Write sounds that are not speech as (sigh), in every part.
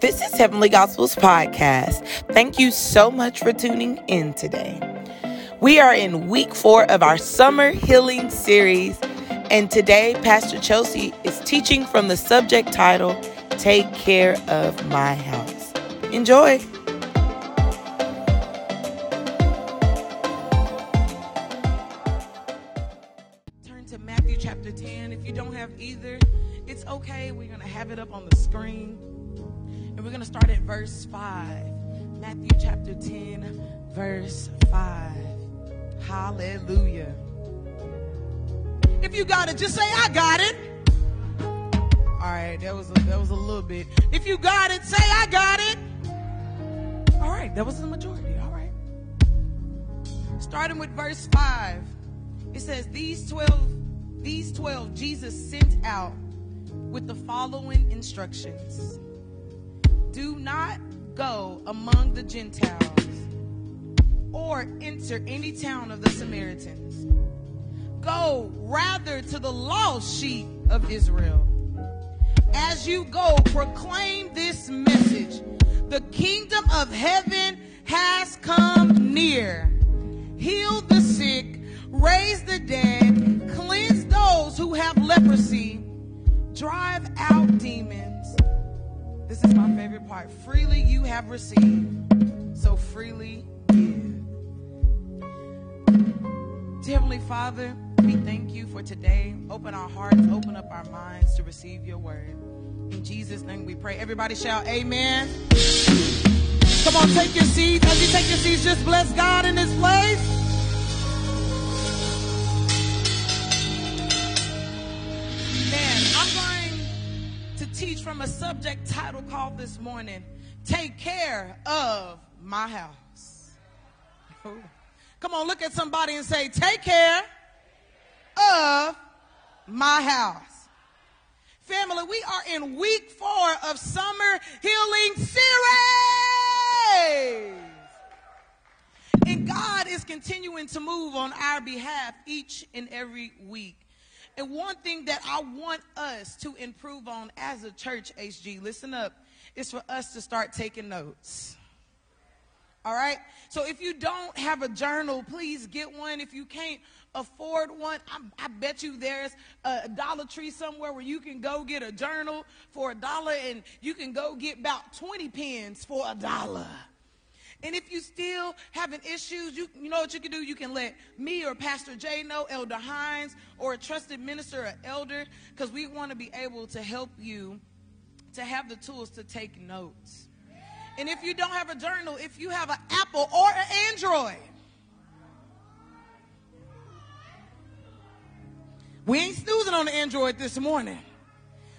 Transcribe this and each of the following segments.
This is Heavenly Gospels Podcast. Thank you so much for tuning in today. We are in week four of our summer healing series, and today Pastor Chelsea is teaching from the subject title Take Care of My House. Enjoy. Say, I got it. All right, that was a, that was a little bit. If you got it, say, I got it. All right, that was the majority. All right. Starting with verse 5. It says, These 12, these 12 Jesus sent out with the following instructions. Do not go among the Gentiles or enter any town of the Samaritans. Go rather to the lost sheep of Israel. As you go, proclaim this message The kingdom of heaven has come near. Heal the sick, raise the dead, cleanse those who have leprosy, drive out demons. This is my favorite part. Freely you have received, so freely give. Dear Heavenly Father, we thank you for today. Open our hearts, open up our minds to receive your word. In Jesus' name we pray. Everybody shout, Amen. Come on, take your seats. As you take your seats, just bless God in this place. Man, I'm going to teach from a subject title called this morning Take Care of My House. Come on, look at somebody and say, Take care of my house. Family, we are in week four of summer healing series. And God is continuing to move on our behalf each and every week. And one thing that I want us to improve on as a church, HG, listen up, is for us to start taking notes. All right? So if you don't have a journal, please get one. If you can't afford one, I, I, bet you there's a Dollar Tree somewhere where you can go get a journal for a dollar and you can go get about 20 pens for a dollar. And if you still having issues, you, you know what you can do? You can let me or Pastor Jay know, Elder Hines, or a trusted minister or elder, because we want to be able to help you to have the tools to take notes. And if you don't have a journal, if you have an Apple or an Android, we ain't snoozing on the Android this morning.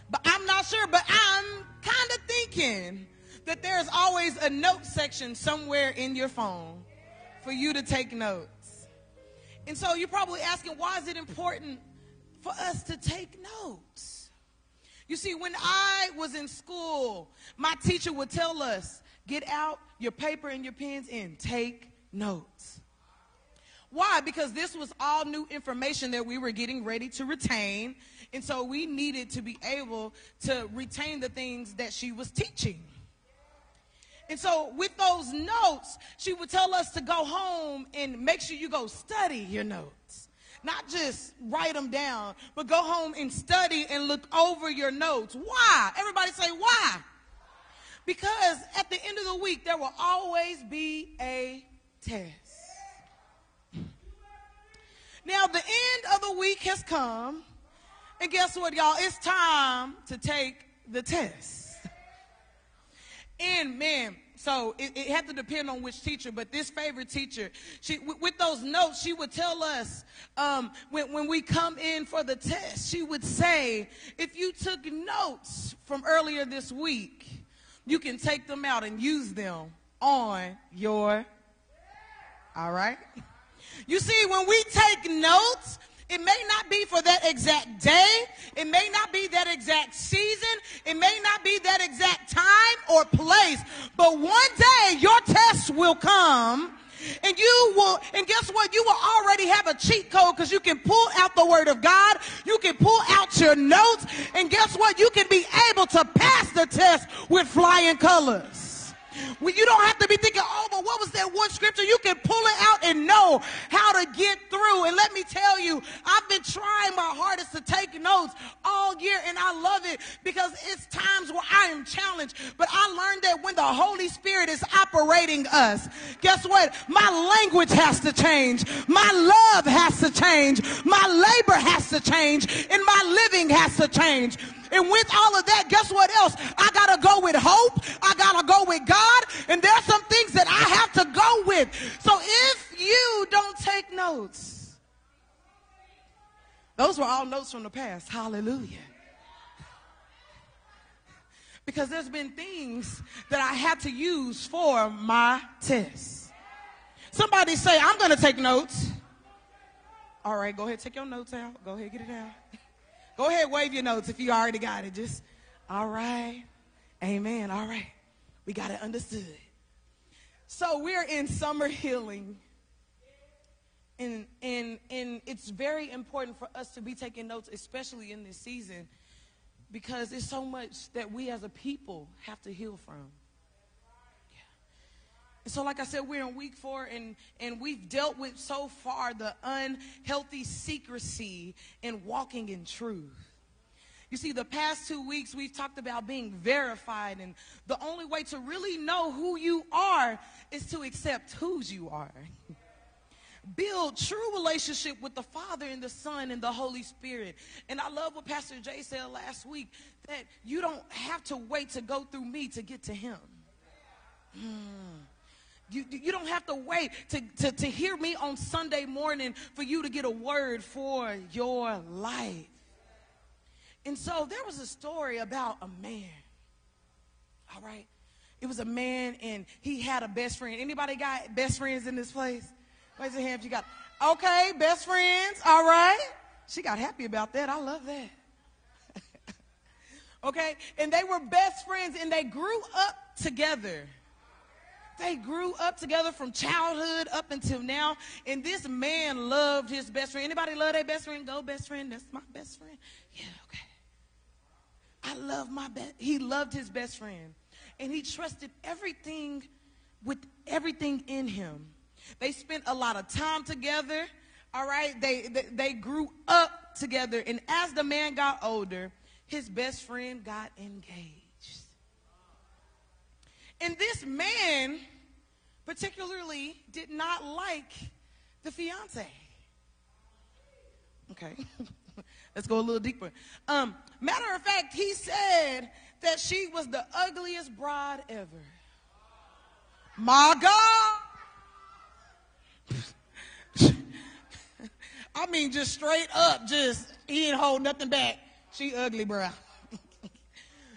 But I'm not sure, but I'm kind of thinking that there's always a note section somewhere in your phone for you to take notes. And so you're probably asking, why is it important for us to take notes? You see, when I was in school, my teacher would tell us, get out your paper and your pens and take notes. Why? Because this was all new information that we were getting ready to retain. And so we needed to be able to retain the things that she was teaching. And so, with those notes, she would tell us to go home and make sure you go study your notes. Not just write them down, but go home and study and look over your notes. Why? Everybody say, why? Because at the end of the week, there will always be a test. Now, the end of the week has come. And guess what, y'all? It's time to take the test. And man, so it, it, had to depend on which teacher, but this favorite teacher, she w- with those notes, she would tell us um, when, when we come in for the test, she would say, if you took notes from earlier this week, you can take them out and use them on your. All right? You see, when we take notes, it may not be for that exact day. It may not be that exact season. It may not be that exact time or place. But one day your test will come And you will, and guess what? You will already have a cheat code because you can pull out the word of God. You can pull out your notes. And guess what? You can be able to pass the test with flying colors. When you don't have to be thinking, oh, but what was that one scripture? You can pull it out and know how to get through. And let me tell you, I've been trying my hardest to take notes all year, and I love it because it's times where I am challenged. But I learned that when the Holy Spirit is operating us, guess what? My language has to change. My love has to change. My labor has to change. And my living has to change. And with all of that, guess what else? I got to go with hope. I got to go with God. And there are some things that I have to go with. So if you don't take notes, those were all notes from the past. Hallelujah. Because there's been things that I had to use for my test. Somebody say, I'm going to take notes. All right, go ahead, take your notes out. Go ahead, get it out. Go ahead, wave your notes if you already got it. Just, all right. Amen. All right. We got it understood. So we're in summer healing. And, and, and it's very important for us to be taking notes, especially in this season, because there's so much that we as a people have to heal from. And so, like I said, we're in week four, and, and we've dealt with so far the unhealthy secrecy in walking in truth. You see, the past two weeks we've talked about being verified, and the only way to really know who you are is to accept whose you are. (laughs) Build true relationship with the Father and the Son and the Holy Spirit. And I love what Pastor Jay said last week that you don't have to wait to go through me to get to Him. Hmm. You, you don't have to wait to, to, to hear me on Sunday morning for you to get a word for your life. And so there was a story about a man. All right. It was a man and he had a best friend. Anybody got best friends in this place? Raise your hand if you got. Okay, best friends. All right. She got happy about that. I love that. (laughs) okay. And they were best friends and they grew up together. They grew up together from childhood up until now. And this man loved his best friend. Anybody love their best friend? Go, best friend. That's my best friend. Yeah, okay. I love my best. He loved his best friend. And he trusted everything with everything in him. They spent a lot of time together. All right. They, they, they grew up together. And as the man got older, his best friend got engaged. And this man, particularly, did not like the fiance. Okay, (laughs) let's go a little deeper. Um, matter of fact, he said that she was the ugliest bride ever. My God. (laughs) I mean, just straight up, just he didn't hold nothing back. She ugly, bro.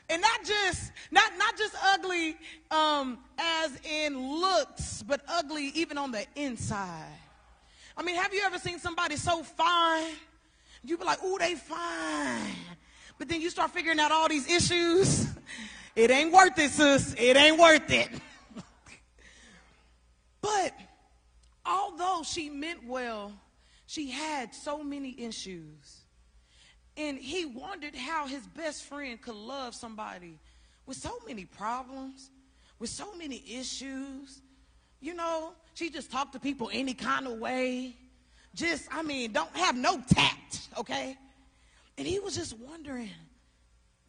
And not just not not just ugly um, as in looks, but ugly even on the inside. I mean, have you ever seen somebody so fine? You be like, "Ooh, they fine," but then you start figuring out all these issues. (laughs) It ain't worth it, sis. It ain't worth it. (laughs) but although she meant well, she had so many issues. And he wondered how his best friend could love somebody with so many problems, with so many issues. You know, she just talked to people any kind of way. Just, I mean, don't have no tact, okay? And he was just wondering,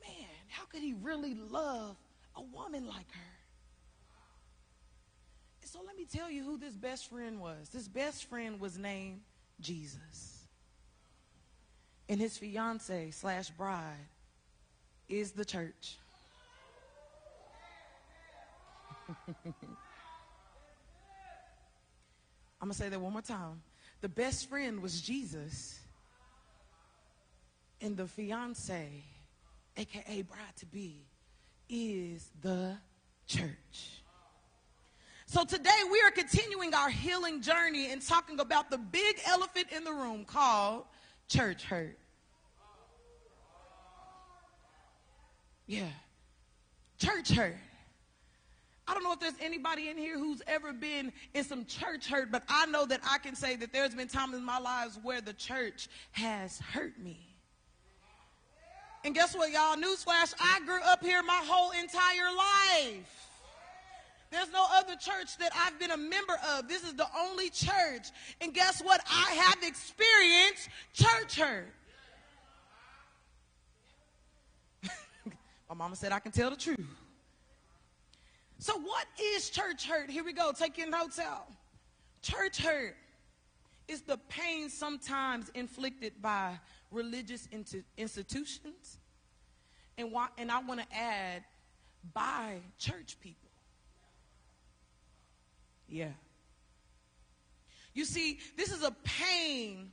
man, how could he really love a woman like her? And so let me tell you who this best friend was. This best friend was named Jesus and his fiance slash bride is the church. I'm going to say that one more time. The best friend was Jesus, and the fiance, aka bride to be, is the church. So today we are continuing our healing journey and talking about the big elephant in the room called church hurt. Yeah. Church hurt. I don't know if there's anybody in here who's ever been in some church hurt, but I know that I can say that there's been times in my lives where the church has hurt me. And guess what, y'all? Newsflash, I grew up here my whole entire life. There's no other church that I've been a member of. This is the only church. And guess what? I have experienced church hurt. (laughs) My mama said I can tell the truth. So, what is church hurt? Here we go. Take your notes out. Church hurt is the pain sometimes inflicted by religious institutions, and, why, and I want to add, by church people. Yeah. You see, this is a pain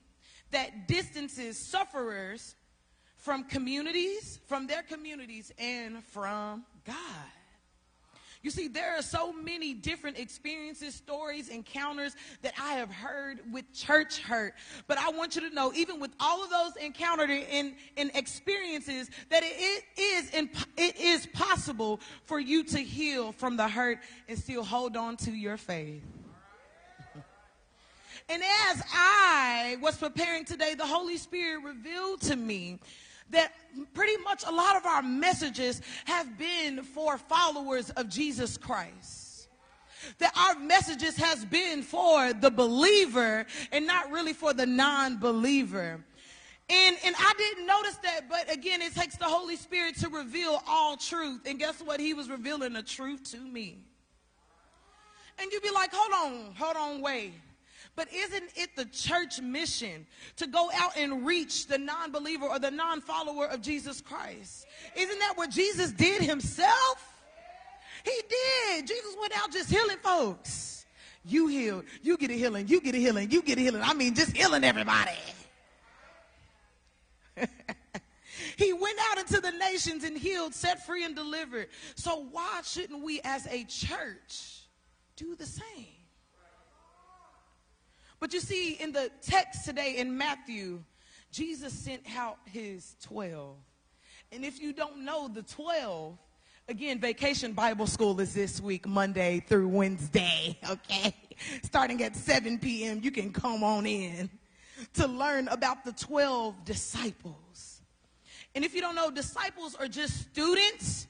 that distances sufferers from communities, from their communities, and from God. You see, there are so many different experiences, stories, encounters that I have heard with church hurt. But I want you to know, even with all of those encountered in, in experiences, that it is, it is possible for you to heal from the hurt and still hold on to your faith. And as I was preparing today, the Holy Spirit revealed to me that pretty much a lot of our messages have been for followers of Jesus Christ. That our messages has been for the believer and not really for the non-believer. And, and I didn't notice that, but again, it takes the Holy Spirit to reveal all truth. And guess what? He was revealing the truth to me. And you'd be like, hold on, hold on, wait. But isn't it the church mission to go out and reach the non believer or the non follower of Jesus Christ? Isn't that what Jesus did himself? He did. Jesus went out just healing folks. You heal, you get a healing, you get a healing, you get a healing. I mean, just healing everybody. (laughs) he went out into the nations and healed, set free, and delivered. So, why shouldn't we as a church do the same? But you see, in the text today in Matthew, Jesus sent out his 12. And if you don't know the 12, again, Vacation Bible School is this week, Monday through Wednesday, (laughs) okay? Starting at 7 p.m., you can come on in to learn about the 12 disciples. And if you don't know, disciples are just students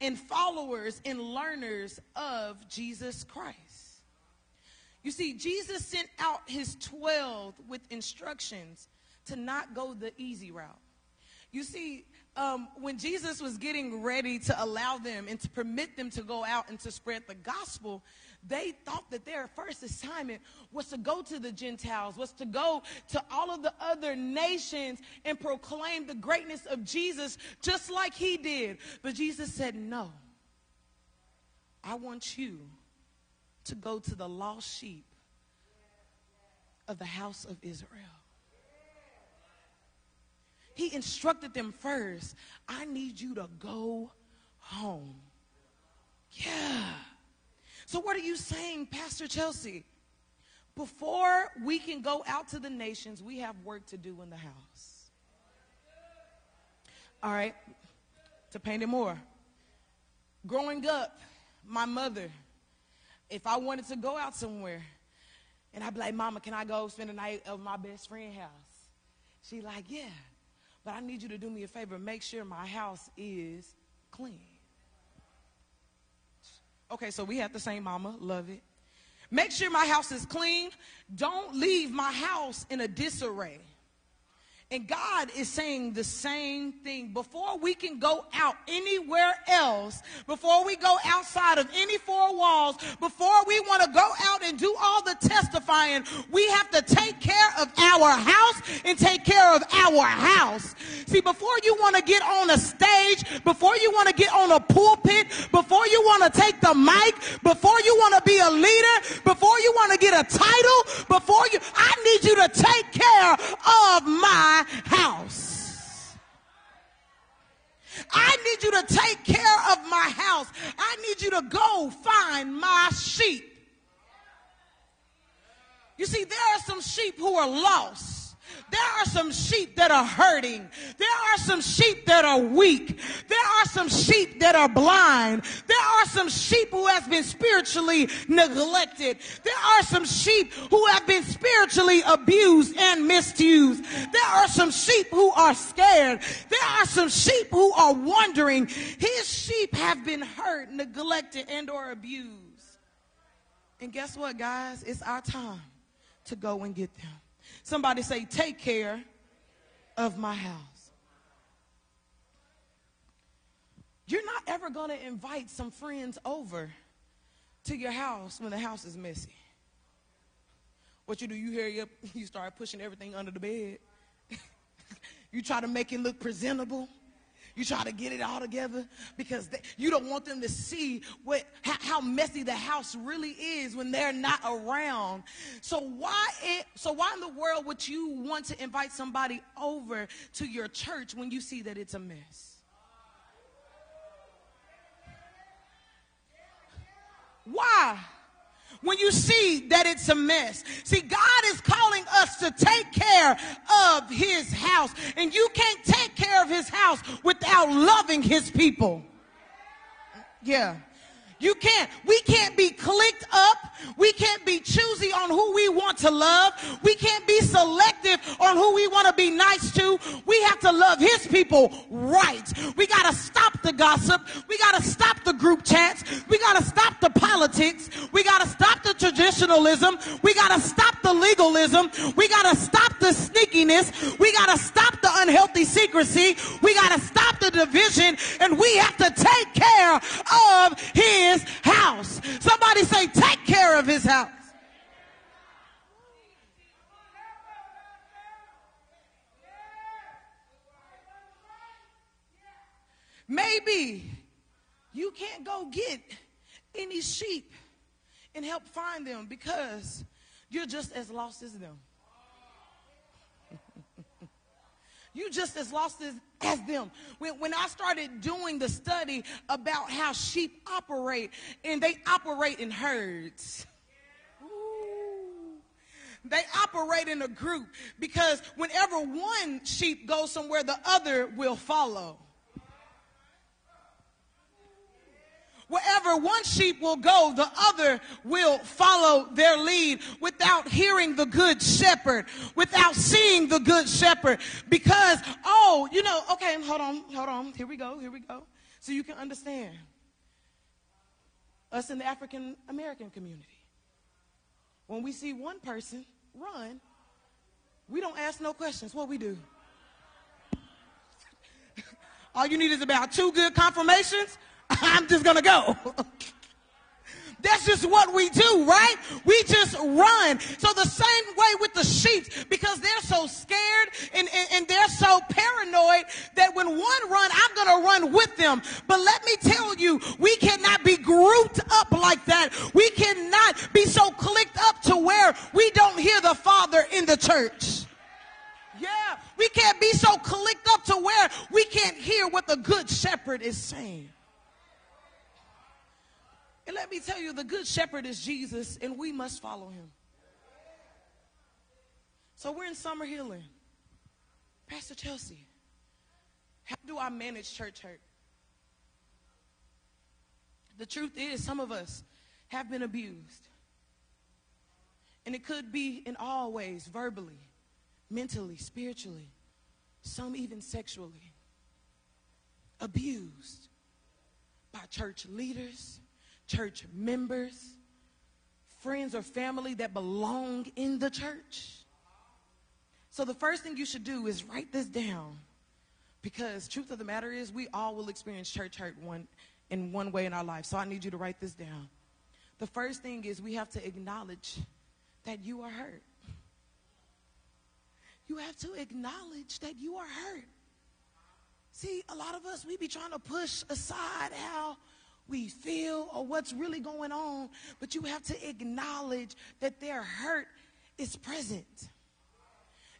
and followers and learners of Jesus Christ. You see, Jesus sent out his 12 with instructions to not go the easy route. You see, um, when Jesus was getting ready to allow them and to permit them to go out and to spread the gospel, they thought that their first assignment was to go to the Gentiles, was to go to all of the other nations and proclaim the greatness of Jesus just like he did. But Jesus said, No, I want you to go to the lost sheep of the house of Israel. He instructed them first I need you to go home. Yeah. So, what are you saying, Pastor Chelsea? Before we can go out to the nations, we have work to do in the house. All right, to paint it more. Growing up, my mother, if I wanted to go out somewhere, and I'd be like, Mama, can I go spend the night at my best friend's house? She like, yeah, but I need you to do me a favor. Make sure my house is clean. Okay, so we have the same mama. Love it. Make sure my house is clean. Don't leave my house in a disarray. And God is saying the same thing. Before we can go out anywhere else, before we go outside of any four walls, before we want to go out and do all the testifying, we have to take care of our house and take care of our house. See, before you want to get on a stage, before you want to get on a pulpit, before you want to take the mic, before you want to be a leader, before you want to get a title, before need you to take care of my house. I need you to take care of my house. I need you to go find my sheep. You see, there are some sheep who are lost. There are some sheep that are hurting. There are some sheep that are weak. There are some sheep that are blind. There are some sheep who has been spiritually neglected. There are some sheep who have been spiritually abused and misused. There are some sheep who are scared. There are some sheep who are wondering. His sheep have been hurt, neglected, and or abused. And guess what, guys? It's our time to go and get them. Somebody say, take care of my house. You're not ever going to invite some friends over to your house when the house is messy. What you do, you hurry up, (laughs) you start pushing everything under the bed. (laughs) you try to make it look presentable. You try to get it all together because they, you don't want them to see what how, how, messy the house really is when they're not around. So why it, so why in the world would you want to invite somebody over to your church when you see that it's a mess? Why? When you see that it's a mess. See, God is calling us to take care of his house. And you can't take care of his house without loving his people. Yeah. You can't. We can't be clicked up. We can't be choosy on who we want to love. We can't be selective on who we want to be nice to. We have to love his people right. We got to stop the gossip. We got to stop the group chats. We got to stop the politics. We got to stop the traditionalism. We got to stop the legalism. We got to stop the sneakiness. We got to stop the unhealthy secrecy. We got to stop the division and we have to take care of his house. Somebody say, take care of his house. Maybe you can't go get any sheep and help find them because you're just as lost as them. (laughs) you just as lost as, as them. When, when I started doing the study about how sheep operate, and they operate in herds. They operate in a group because whenever one sheep goes somewhere, the other will follow. Wherever one sheep will go, the other will follow their lead without hearing the good shepherd, without seeing the good shepherd. Because, oh, you know, okay, hold on, hold on. Here we go, here we go. So you can understand. Us in the African American community. When we see one person run, we don't ask no questions. What we do? (laughs) All you need is about two good confirmations (laughs) I'm just going to go. That's just what we do, right? We just run. So the same way with the sheep, because they're so scared and, and, and, they're so paranoid that when one run, I'm going to run with them. But let me tell you, we cannot be grouped up like that. We cannot be so clicked up to where we don't hear the Father in the church. Yeah, we can't be so clicked up to where we can't hear what the good shepherd is saying. And let me tell you, the good shepherd is Jesus, and we must follow him. So we're in summer healing. Pastor Chelsea, how do I manage church hurt? The truth is, some of us have been abused. And it could be in all ways verbally, mentally, spiritually, some even sexually. Abused by church leaders, church members, friends or family that belong in the church. So the first thing you should do is write this down because truth of the matter is we all will experience church hurt one in one way in our life. So I need you to write this down. The first thing is we have to acknowledge that you are hurt. You have to acknowledge that you are hurt. See, a lot of us, we be trying to push aside how we feel or what's really going on, but you have to acknowledge that their hurt is present.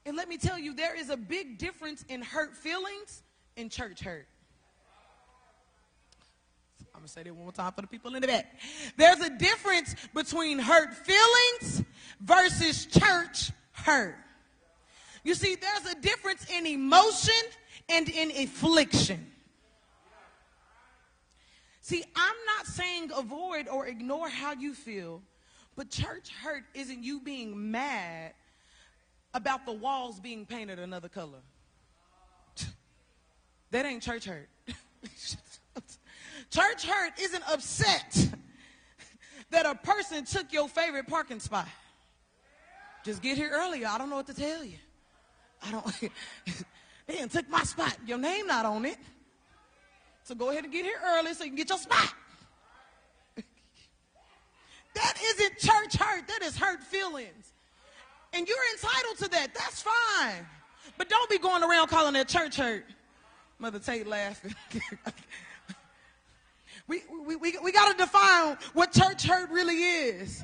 And let me tell you, there is a big difference in hurt feelings and church hurt. I'm going to say that one more time for the people in the back. There's a difference between hurt feelings versus church hurt. You see, there's a difference in emotion and in affliction. See, I'm not saying avoid or ignore how you feel, but church hurt isn't you being mad about the walls being painted another color. (laughs) That ain't church hurt. (laughs) church hurt isn't upset (laughs) that a person took your favorite parking spot. Just get here earlier. I don't know what to tell you. I don't. they took my spot. Your name not on it. So go ahead and get here early so you can get your spot. that isn't church hurt. That is hurt feelings. And you're entitled to that. That's fine. But don't be going around calling that church hurt. Mother Tate laughing. (laughs) we, we, we, we got to define what church hurt really is.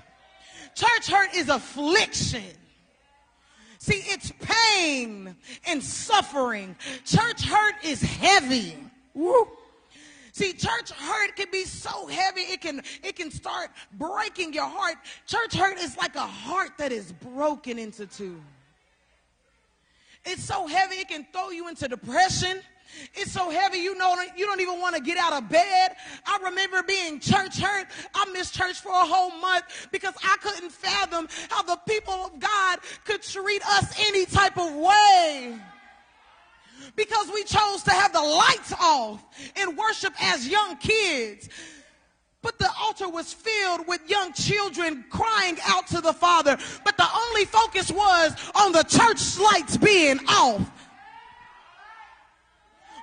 Church hurt is affliction. See, it's pain and suffering. Church hurt is heavy. Woo. See, church hurt can be so heavy it can it can start breaking your heart. Church hurt is like a heart that is broken into two. It's so heavy it can throw you into depression. It's so heavy you know you don't even want to get out of bed. I remember being church hurt. I missed church for a whole month because I couldn't fathom how the people of God could treat us any type of way because we chose to have the lights off and worship as young kids. But the altar was filled with young children crying out to the Father. But the only focus was on the church lights being off.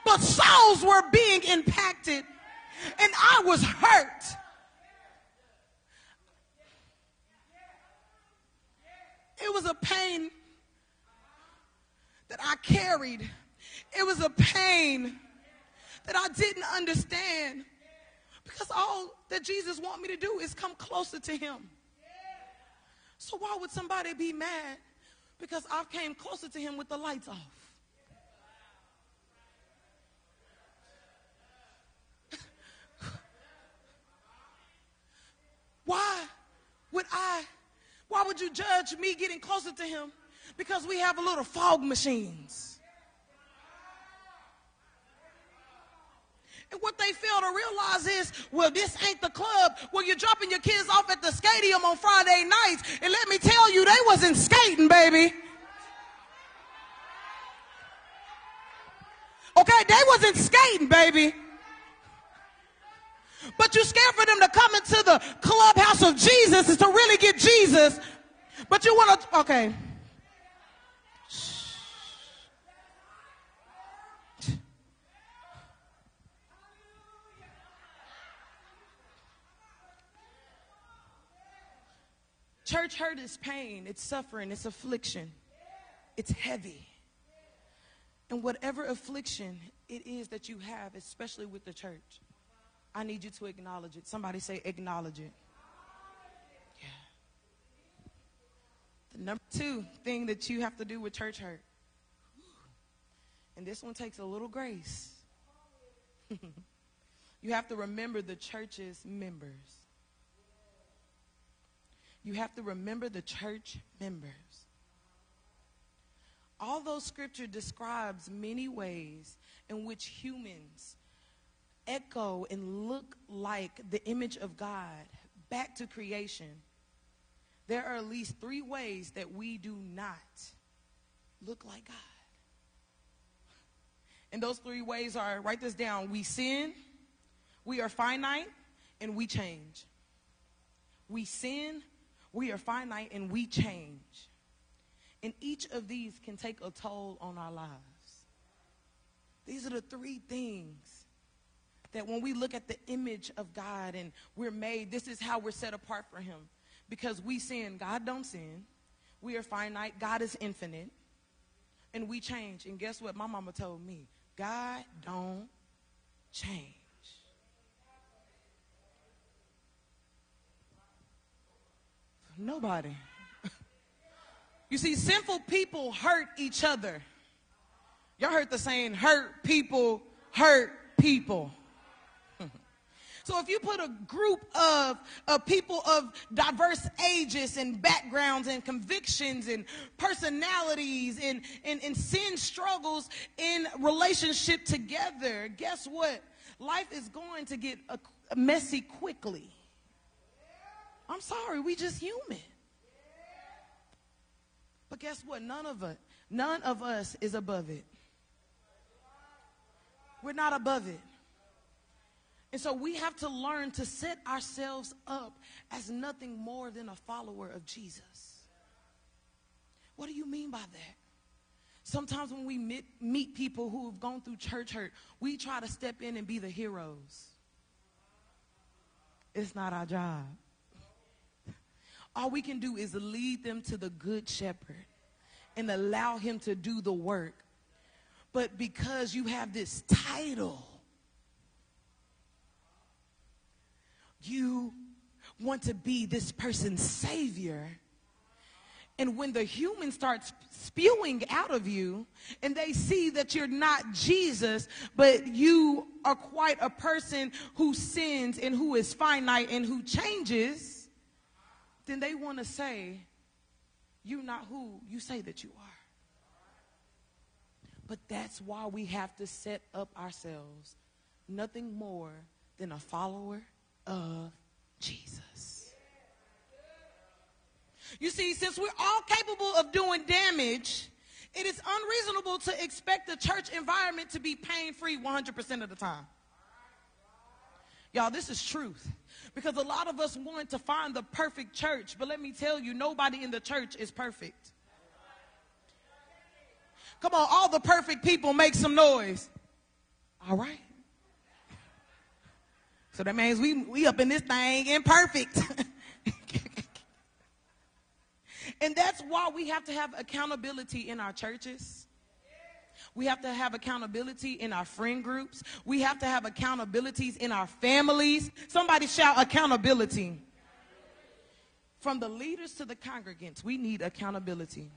But souls were being impacted, and I was hurt. It was a pain that I carried it was a pain that I didn't understand because all that Jesus want me to do is come closer to him. So why would somebody be mad because I came closer to him with the lights off? (laughs) why would I, why would you judge me getting closer to him? Because we have a little fog machines. And what they fail to realize is, well, this ain't the club where you're dropping your kids off at the stadium on Friday nights. And let me tell you, they wasn't skating, baby. Okay, they wasn't skating, baby. But you're scared for them to come into the clubhouse of Jesus is to really get Jesus. But you want to, okay. Church hurt is pain, it's suffering, it's affliction, it's heavy. And whatever affliction it is that you have, especially with the church, I need you to acknowledge it. Somebody say, acknowledge it. Yeah. The number two thing that you have to do with church hurt, and this one takes a little grace. (laughs) you have to remember the church's members you have to remember the church members. Although scripture describes many ways in which humans echo and look like the image of God back to creation, there are at least three ways that we do not look like God. And those three ways are write this down we sin, we are finite, and we change. We sin, we are finite and we change. And each of these can take a toll on our lives. These are the three things that when we look at the image of God and we're made, this is how we're set apart for Him. Because we sin, God don't sin. We are finite, God is infinite. And we change. And guess what? My mama told me God don't change. Nobody. (laughs) You see, sinful people hurt each other. Y'all heard the saying, hurt people hurt people. (laughs) So if you put a group of, of people of diverse ages and backgrounds and convictions and personalities and, and, and sin struggles in relationship together, guess what? Life is going to get messy quickly. I'm sorry, we just human. But guess what? None of it, none of us is above it. We're not above it. And so we have to learn to set ourselves up as nothing more than a follower of Jesus. What do you mean by that? Sometimes when we meet, meet people who have gone through church hurt, we try to step in and be the heroes. It's not our job. All we can do is lead them to the good shepherd and allow him to do the work. But because you have this title, you want to be this person's savior. And when the human starts spewing out of you and they see that you're not Jesus, but you are quite a person who sins and who is finite and who changes, then they want to say, You're not who you say that you are. But that's why we have to set up ourselves nothing more than a follower of Jesus. You see, since we're all capable of doing damage, it is unreasonable to expect the church environment to be pain free 100% of the time. Y'all, this is truth. Because a lot of us want to find the perfect church, but let me tell you, nobody in the church is perfect. Come on, all the perfect people make some noise. All right. So that means we, we up in this thing imperfect. (laughs) and that's why we have to have accountability in our churches. We have to have accountability in our friend groups. We have to have accountabilities in our families. Somebody shout accountability. From the leaders to the congregants, we need accountability.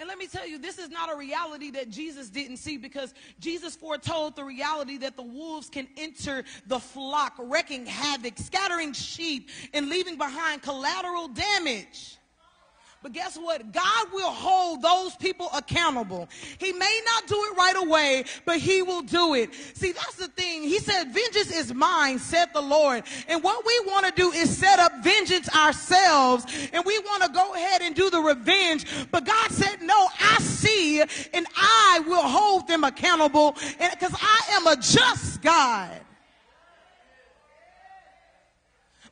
And let me tell you, this is not a reality that Jesus didn't see because Jesus foretold the reality that the wolves can enter the flock, wrecking havoc, scattering sheep, and leaving behind collateral damage. But guess what? God will hold those people accountable. He may not do it right away, but he will do it. See, that's the thing. He said, vengeance is mine, said the Lord. And what we want to do is set up vengeance ourselves. And we want to go ahead and do the revenge. But God said, no, I see and I will hold them accountable because I am a just God.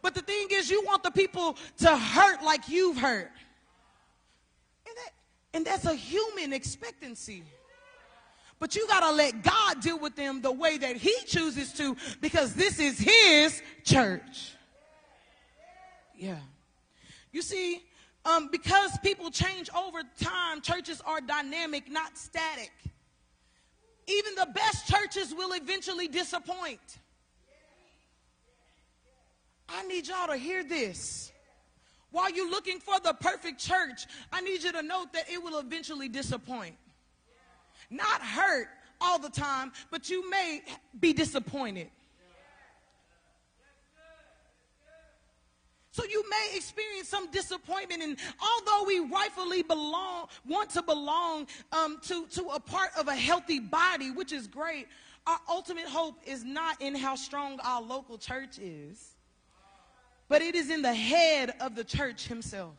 But the thing is, you want the people to hurt like you've hurt. And that's a human expectancy. But you got to let God deal with them the way that He chooses to because this is His church. Yeah. You see, um, because people change over time, churches are dynamic, not static. Even the best churches will eventually disappoint. I need y'all to hear this. While you're looking for the perfect church, I need you to note that it will eventually disappoint. Not hurt all the time, but you may be disappointed. So you may experience some disappointment, and although we rightfully belong, want to belong um, to, to a part of a healthy body, which is great, our ultimate hope is not in how strong our local church is but it is in the head of the church himself.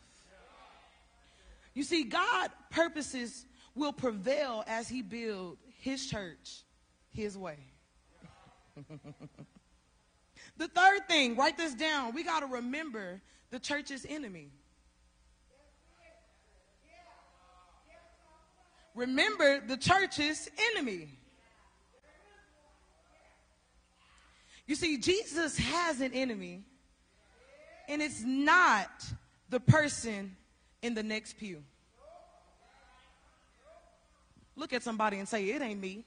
You see, God purposes will prevail as he build his church his way. (laughs) the third thing, write this down. We got to remember the church's enemy. Remember the church's enemy. You see, Jesus has an enemy and it's not the person in the next pew. Look at somebody and say, It ain't me.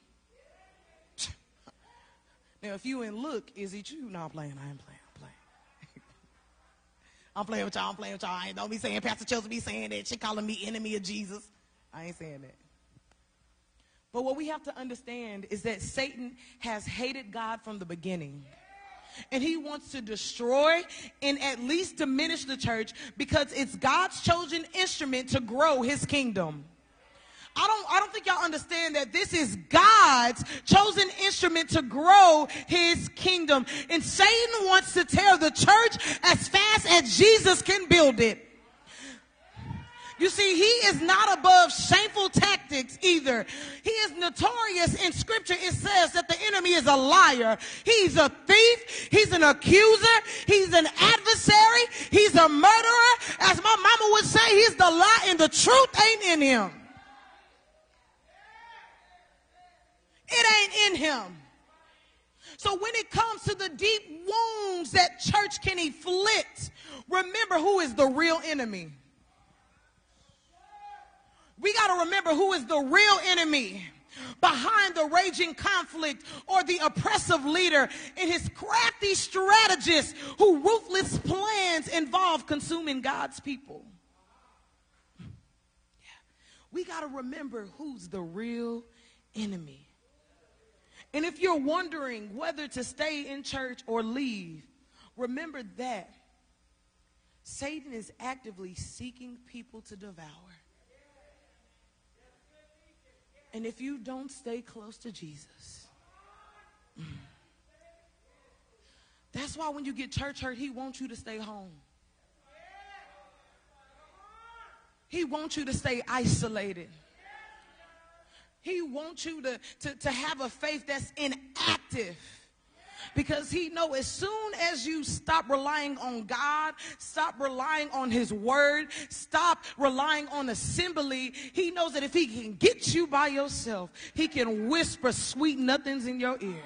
(laughs) now, if you and look, is it you? No, I'm playing. I am playing. I'm playing. (laughs) I'm playing with y'all. I'm playing with y'all. I ain't don't be saying Pastor Chelsea be saying that. She calling me enemy of Jesus. I ain't saying that. But what we have to understand is that Satan has hated God from the beginning and he wants to destroy and at least diminish the church because it's God's chosen instrument to grow his kingdom. I don't, I don't think y'all understand that this is God's chosen instrument to grow his kingdom. And Satan wants to tear the church as fast as Jesus can build it. You see, he is not above shameful tactics either. He is notorious in scripture. It says that the enemy is a liar. He's a thief. He's an accuser. He's an adversary. He's a murderer. As my mama would say, he's the lie and the truth ain't in him. It ain't in him. So when it comes to the deep wounds that church can inflict, remember who is the real enemy. We got to remember who is the real enemy behind the raging conflict or the oppressive leader and his crafty strategists who ruthless plans involve consuming God's people. We got to remember who's the real enemy. And if you're wondering whether to stay in church or leave, remember that Satan is actively seeking people to devour. And if you don't stay close to Jesus, mm, that's why when you get church hurt, he wants you to stay home. He wants you to stay isolated. He wants you to, to, to have a faith that's inactive because he know as soon as you stop relying on God, stop relying on his word, stop relying on assembly, he knows that if he can get you by yourself, he can whisper sweet nothings in your ear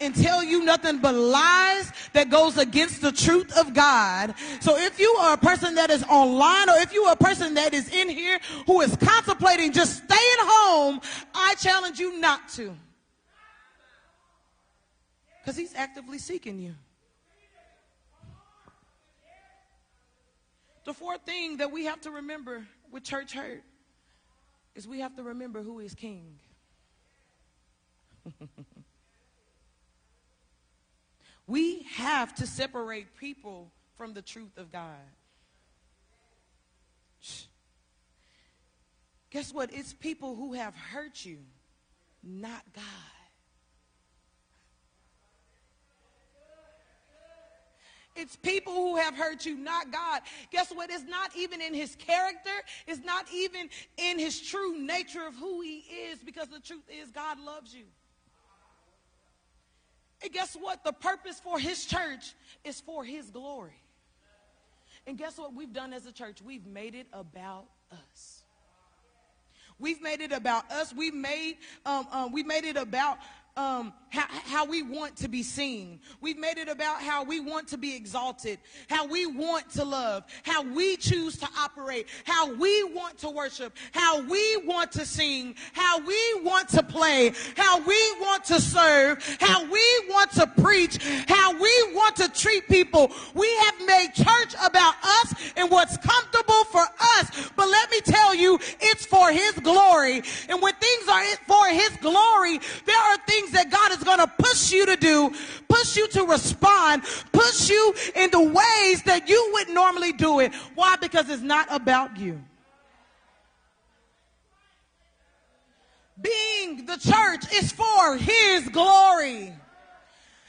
and tell you nothing but lies that goes against the truth of God. So if you are a person that is online or if you are a person that is in here who is contemplating just staying home, I challenge you not to. Because he's actively seeking you. The fourth thing that we have to remember with church hurt is we have to remember who is king. (laughs) we have to separate people from the truth of God. Guess what? It's people who have hurt you, not God. It's people who have hurt you, not God. Guess what? It's not even in his character. It's not even in his true nature of who he is because the truth is God loves you. And guess what? The purpose for his church is for his glory. And guess what we've done as a church? We've made it about us. We've made it about us. We've made um, um, we made it about um, how, how we want to be seen. We've made it about how we want to be exalted, how we want to love, how we choose to operate, how we want to worship, how we want to sing, how we want to play, how we want to serve, how we want to preach, how we want to treat people. We have made church about us and what's comfortable for us. But let me tell you, it's for His glory. And when things are for His glory, there are things things that God is going to push you to do, push you to respond, push you in the ways that you would normally do it. Why? Because it's not about you. Being the church is for His glory.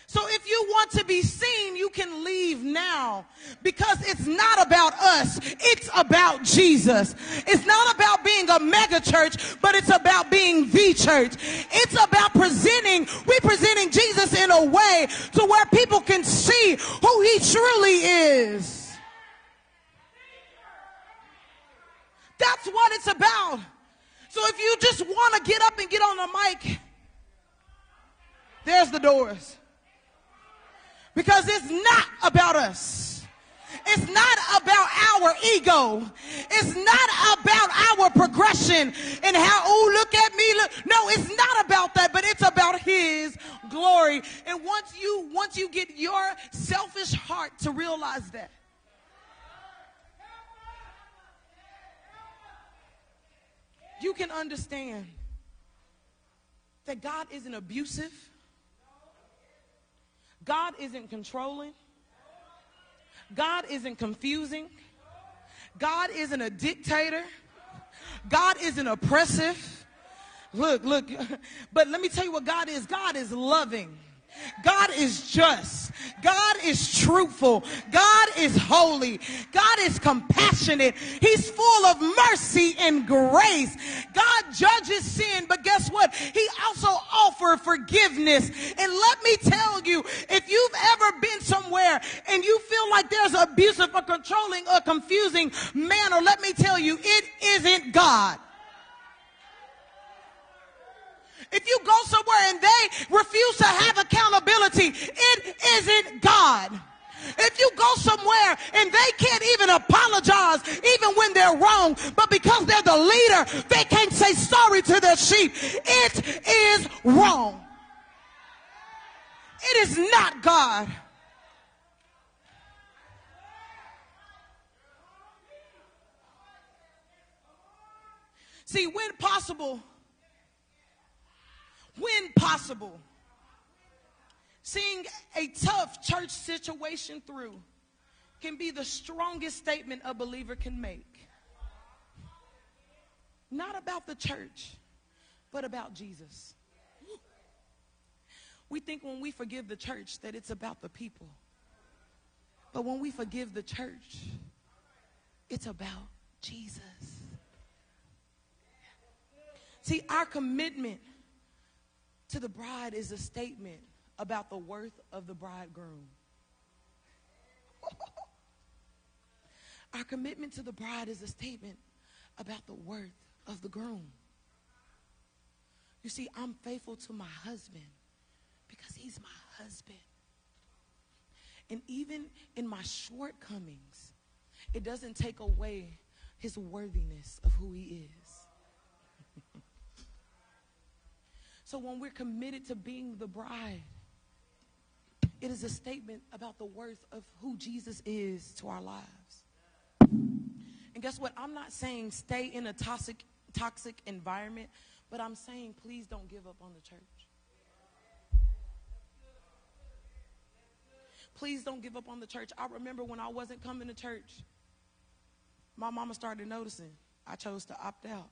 So if you want to be seen, you can leave now because it's not about us. It's about Jesus. It's not about being a mega church, but it's about being the church. It's about presenting, we presenting Jesus in a way to where people can see who he truly is. That's what it's about. So if you just want to get up and get on the mic, there's the doors. Because it's not about us. It's not about our ego. It's not about our progression and how, oh, look at me. Look. No, it's not about that, but it's about his glory. And once you, once you get your selfish heart to realize that, you can understand that God isn't abusive. God isn't controlling. God isn't confusing. God isn't a dictator. God isn't oppressive. Look, look. (laughs) But let me tell you what God is God is loving. God is just. God is truthful. God is holy. God is compassionate. He's full of mercy and grace. God judges sin, but guess what? He also offers forgiveness. And let me tell you, if you've ever been somewhere and you feel like there's abusive or controlling or confusing manner, let me tell you, it isn't God. If you go somewhere and they refuse to have accountability, it isn't God. If you go somewhere and they can't even apologize even when they're wrong, but because they're the leader, they can't say sorry to their sheep, it is wrong. It is not God. See, when possible, when possible. Seeing a tough church situation through can be the strongest statement a believer can make. Not about the church, but about Jesus. We think when we forgive the church that it's about the people. But when we forgive the church, it's about Jesus. See, our commitment to the bride is a statement about the worth of the bridegroom. (laughs) Our commitment to the bride is a statement about the worth of the groom. You see, I'm faithful to my husband because he's my husband. And even in my shortcomings, it doesn't take away his worthiness of who he is. So when we're committed to being the bride, it is a statement about the worth of who Jesus is to our lives. And guess what? I'm not saying stay in a toxic, toxic environment, but I'm saying please don't give up on the church. Please don't give up on the church. I remember when I wasn't coming to church, my mama started noticing. I chose to opt out.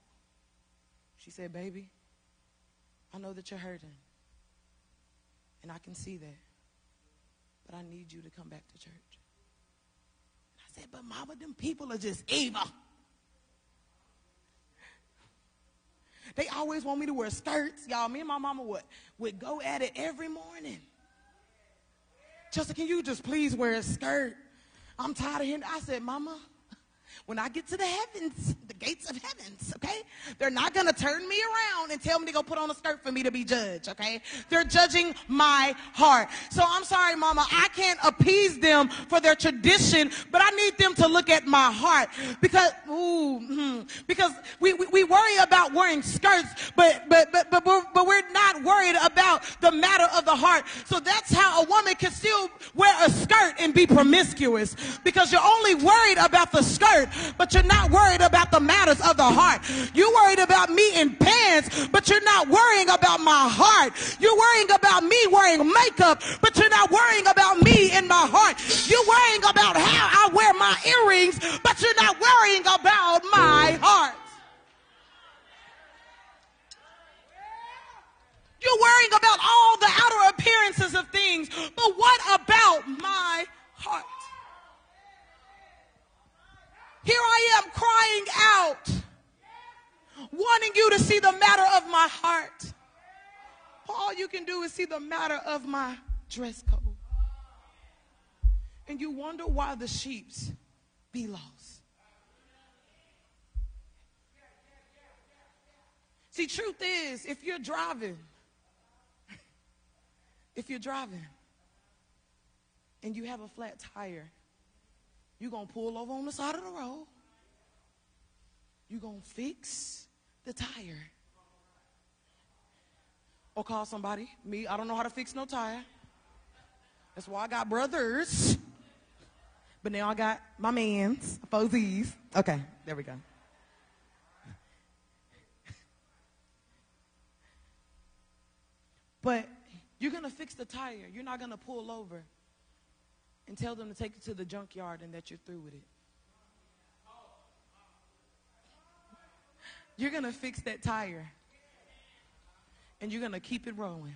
She said, Baby, I know that you're hurting. And I can see that. But I need you to come back to church. And I said, But mama, them people are just evil. They always want me to wear skirts. Y'all, me and my mama would, would go at it every morning. Justin, can you just please wear a skirt? I'm tired of hearing. I said, Mama, when I get to the heavens, the gates of heavens, okay? They're not gonna turn me around and tell me to go put on a skirt for me to be judged, okay? They're judging my heart. So I'm sorry, mama, I can't appease them for their tradition, but I need them to look at my heart because, ooh, hmm, because we, we, we, worry about wearing skirts, but, but, but, but, we're, but we're not worried about the matter of the heart. So that's how a woman can still wear a skirt and be promiscuous because you're only worried about the skirt but you're not worried about the matters of the heart. You're worried about me in pants, but you're not worrying about my heart. You're worrying about me wearing makeup, but you're not worrying about me in my heart. You're worrying about how I wear my earrings, but you're not worrying about my heart. You're worrying about all the outer appearances of things, but what about my heart? Here I am crying out, wanting you to see the matter of my heart. All you can do is see the matter of my dress code. And you wonder why the sheeps be lost. See, truth is, if you're driving, (laughs) if you're driving and you have a flat tire, you're going to pull over on the side of the road. You're going to fix the tire. Or call somebody. Me, I don't know how to fix no tire. That's why I got brothers. But now I got my mans, Fozies. Okay, there we go. But you're going to fix the tire. You're not going to pull over and tell them to take it to the junkyard and that you're through with it. You're going to fix that tire and you're going to keep it rolling.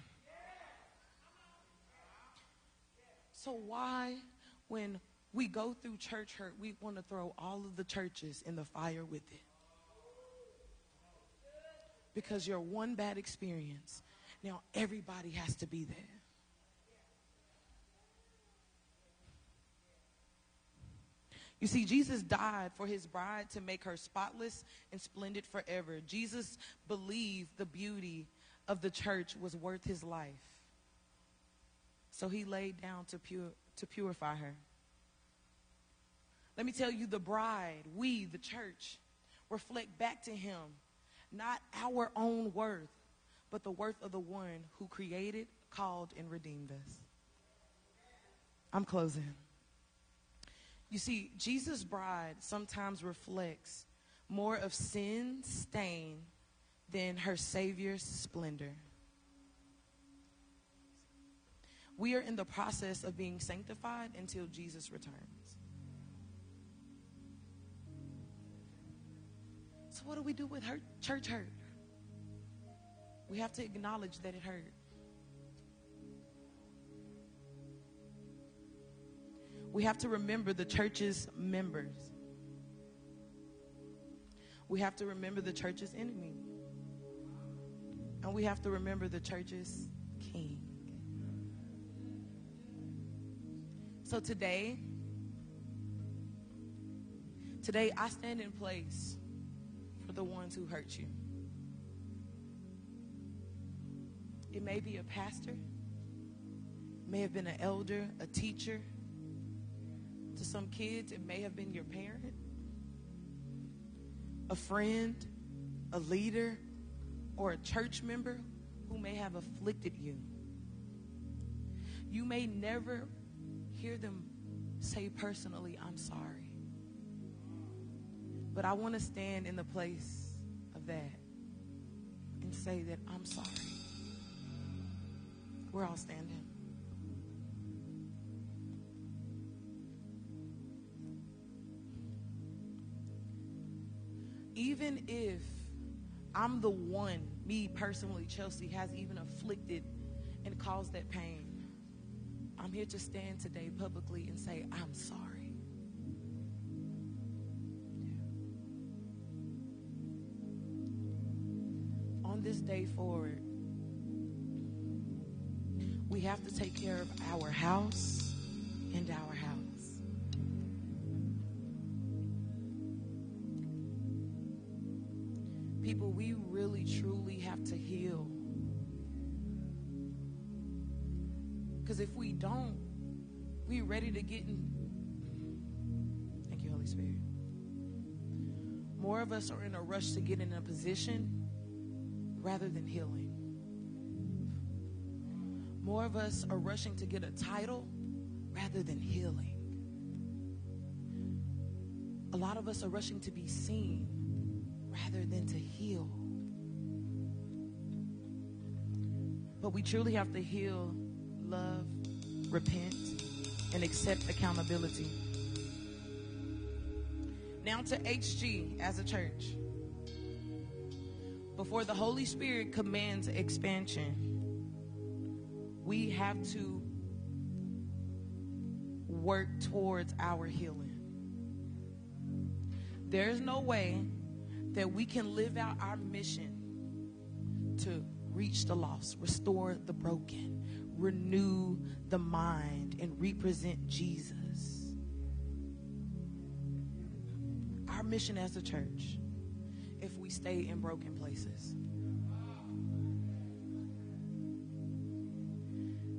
So, why, when we go through church hurt, we want to throw all of the churches in the fire with it? Because you're one bad experience. Now, everybody has to be there. You see, Jesus died for his bride to make her spotless and splendid forever. Jesus believed the beauty of the church was worth his life. So he laid down to, to purify her. Let me tell you, the bride, we, the church, reflect back to him not our own worth, but the worth of the one who created, called, and redeemed us. I'm closing. You see, Jesus' bride sometimes reflects more of sin stain than her Savior's splendor. We are in the process of being sanctified until Jesus returns. So, what do we do with hurt, church hurt? We have to acknowledge that it hurt. We have to remember the church's members. We have to remember the church's enemy. And we have to remember the church's king. So today, today I stand in place for the ones who hurt you. It may be a pastor, may have been an elder, a teacher, to some kids, it may have been your parent, a friend, a leader, or a church member who may have afflicted you. You may never hear them say personally, I'm sorry. But I want to stand in the place of that and say that I'm sorry. We're all standing. Even if I'm the one, me personally, Chelsea, has even afflicted and caused that pain, I'm here to stand today publicly and say, I'm sorry. On this day forward, we have to take care of our house and our house. We really truly have to heal. Because if we don't, we're ready to get in. Thank you, Holy Spirit. More of us are in a rush to get in a position rather than healing. More of us are rushing to get a title rather than healing. A lot of us are rushing to be seen rather than to heal. But we truly have to heal, love, repent, and accept accountability. Now to HG as a church. Before the Holy Spirit commands expansion, we have to work towards our healing. There's no way that we can live out our mission to reach the lost, restore the broken, renew the mind, and represent Jesus. Our mission as a church, if we stay in broken places.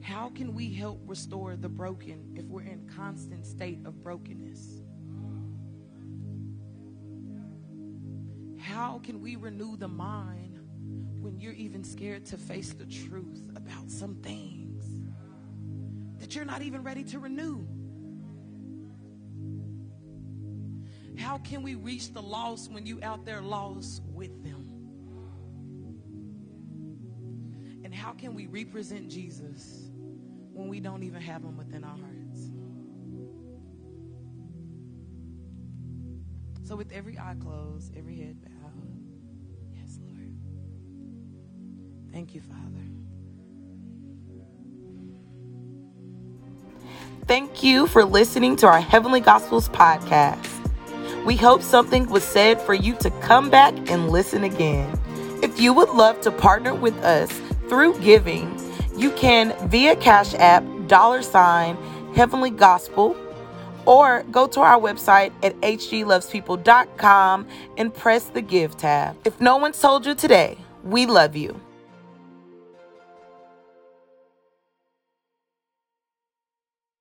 How can we help restore the broken if we're in constant state of brokenness? How can we renew the mind when you're even scared to face the truth about some things that you're not even ready to renew? How can we reach the lost when you out there lost with them? And how can we represent Jesus when we don't even have him within our hearts? So with every eye closed, every head bowed, Thank you, Father. Thank you for listening to our Heavenly Gospels podcast. We hope something was said for you to come back and listen again. If you would love to partner with us through giving, you can via Cash App, dollar sign, Heavenly Gospel, or go to our website at hglovespeople.com and press the Give tab. If no one's told you today, we love you.